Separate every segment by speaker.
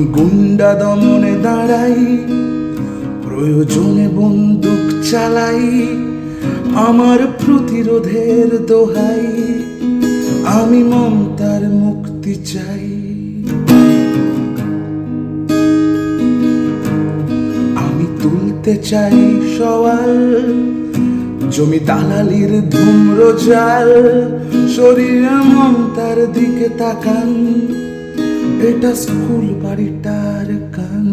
Speaker 1: আমি গুন্ডা দমনে দাঁড়াই, প্রয়োজনে বন্দুক চালাই, আমার প্রতিরোধের দোহাই, আমি মমতার মুক্তি চাই। আমি তুলতে চাই সওয়াল, জমি দালালির ধুম্র জাল শরীরে মমতার দিকে তাকান। এটা স্কুল বাড়িটার কান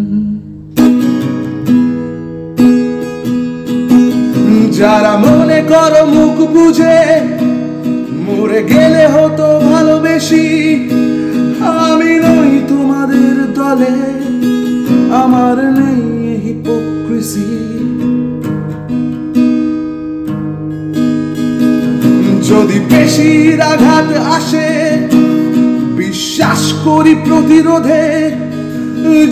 Speaker 1: যারা মনে করো মুখ বুঝে, মরে গেলে হতো ভালোবেসি। আমি নই তোমাদের দলে, আমার নেই হিপোক্রিসি যদি পেশির আঘাত আসে বিশ্বাস করি প্রতিরোধে।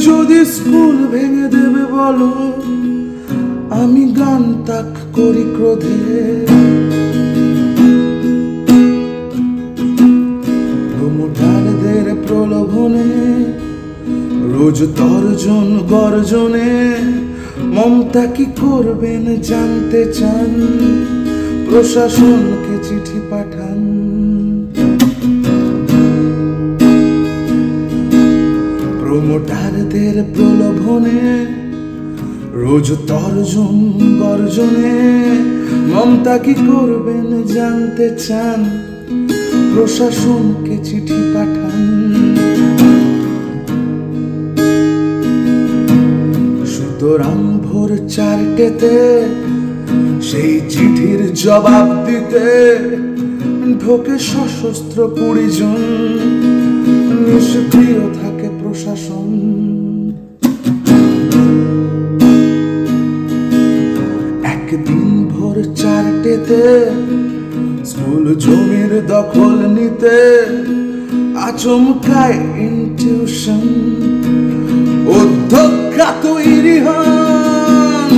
Speaker 1: যদি স্কুল ভেঙে দেবে বলো, আমি গান তাক করি ক্রোধে। প্রমোটারদের প্রলোভনে, রোজ তর্জন গর্জনে, মমতা কি করবেন জানতে চান? প্রশাসনকে চিঠি পাঠান প্রমোটারদের প্রলোভনে, রোজ তর্জন গর্জনে। মমতা কি করবেন জানতে চান? প্রশাসনকে চিঠি পাঠান। সুতরাং ভোর চারটেতে সেই চিঠির জবাব দিতে ঢোকে সশস্ত্র কুড়ি জন একদিন ভোর চারটেতে স্কুল জমির দখল নিতে আচমকায় ইনটিউশন অধ্যক্ষা তৈরি হন।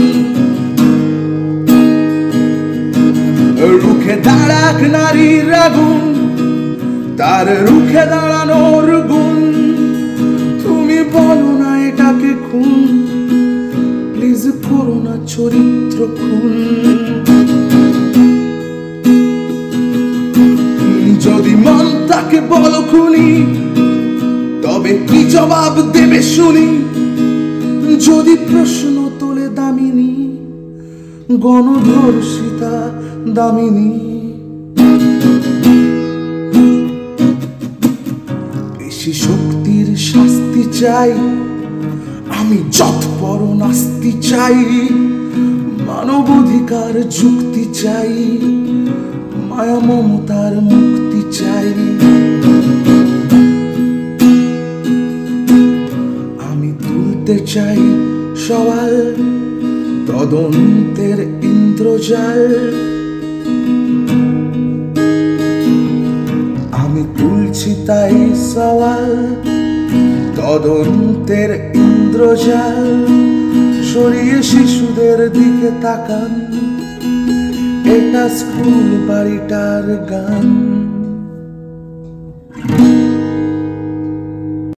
Speaker 1: রুখে দাঁড়াক নারীর আগুন, তার রুখে দাঁড়ানোর গুণ। তুমি বলো না এটাকে খুন প্লিজ করো না চরিত্র খুন। যদি মন তাকে বলো খুনি, তবে কি জবাব দেবে শুনি? যদি প্রশ্ন তোলে দামিনী, গণধর্ষিতা দামিনী। বেশি শক্তির শাস্তি চাই। আমি যৎপর নাস্তি চাই, মানবাধিকার যুক্তি চাই, মায়া মমতার মুক্তি চাই। আমি তুলতে চাই সওয়াল, তদন্তের ইন্দ্রজাল। আমি তুলছি তাই সওয়াল, তদন্তের ইন্দ্রজাল সরিয়ে শিশুদের দিকে তাকান। এটা স্কুল বাড়িটার গান।